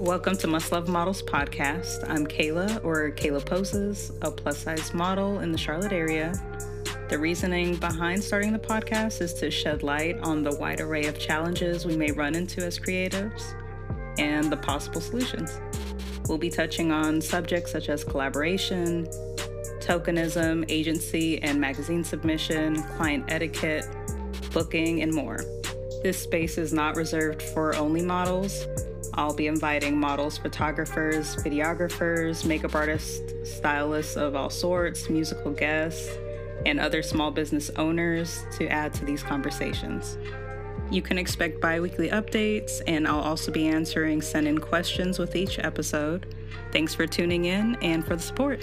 Welcome to Must Love Models podcast. I'm Kayla, or Kayla Poses, a plus size model in the Charlotte area. The reasoning behind starting the podcast is to shed light on the wide array of challenges we may run into as creatives and the possible solutions. We'll be touching on subjects such as collaboration, tokenism, agency and magazine submission, client etiquette, booking, and more. This space is not reserved for only models. I'll be inviting models, photographers, videographers, makeup artists, stylists of all sorts, musical guests, and other small business owners to add to these conversations. You can expect bi weekly updates, and I'll also be answering send in questions with each episode. Thanks for tuning in and for the support.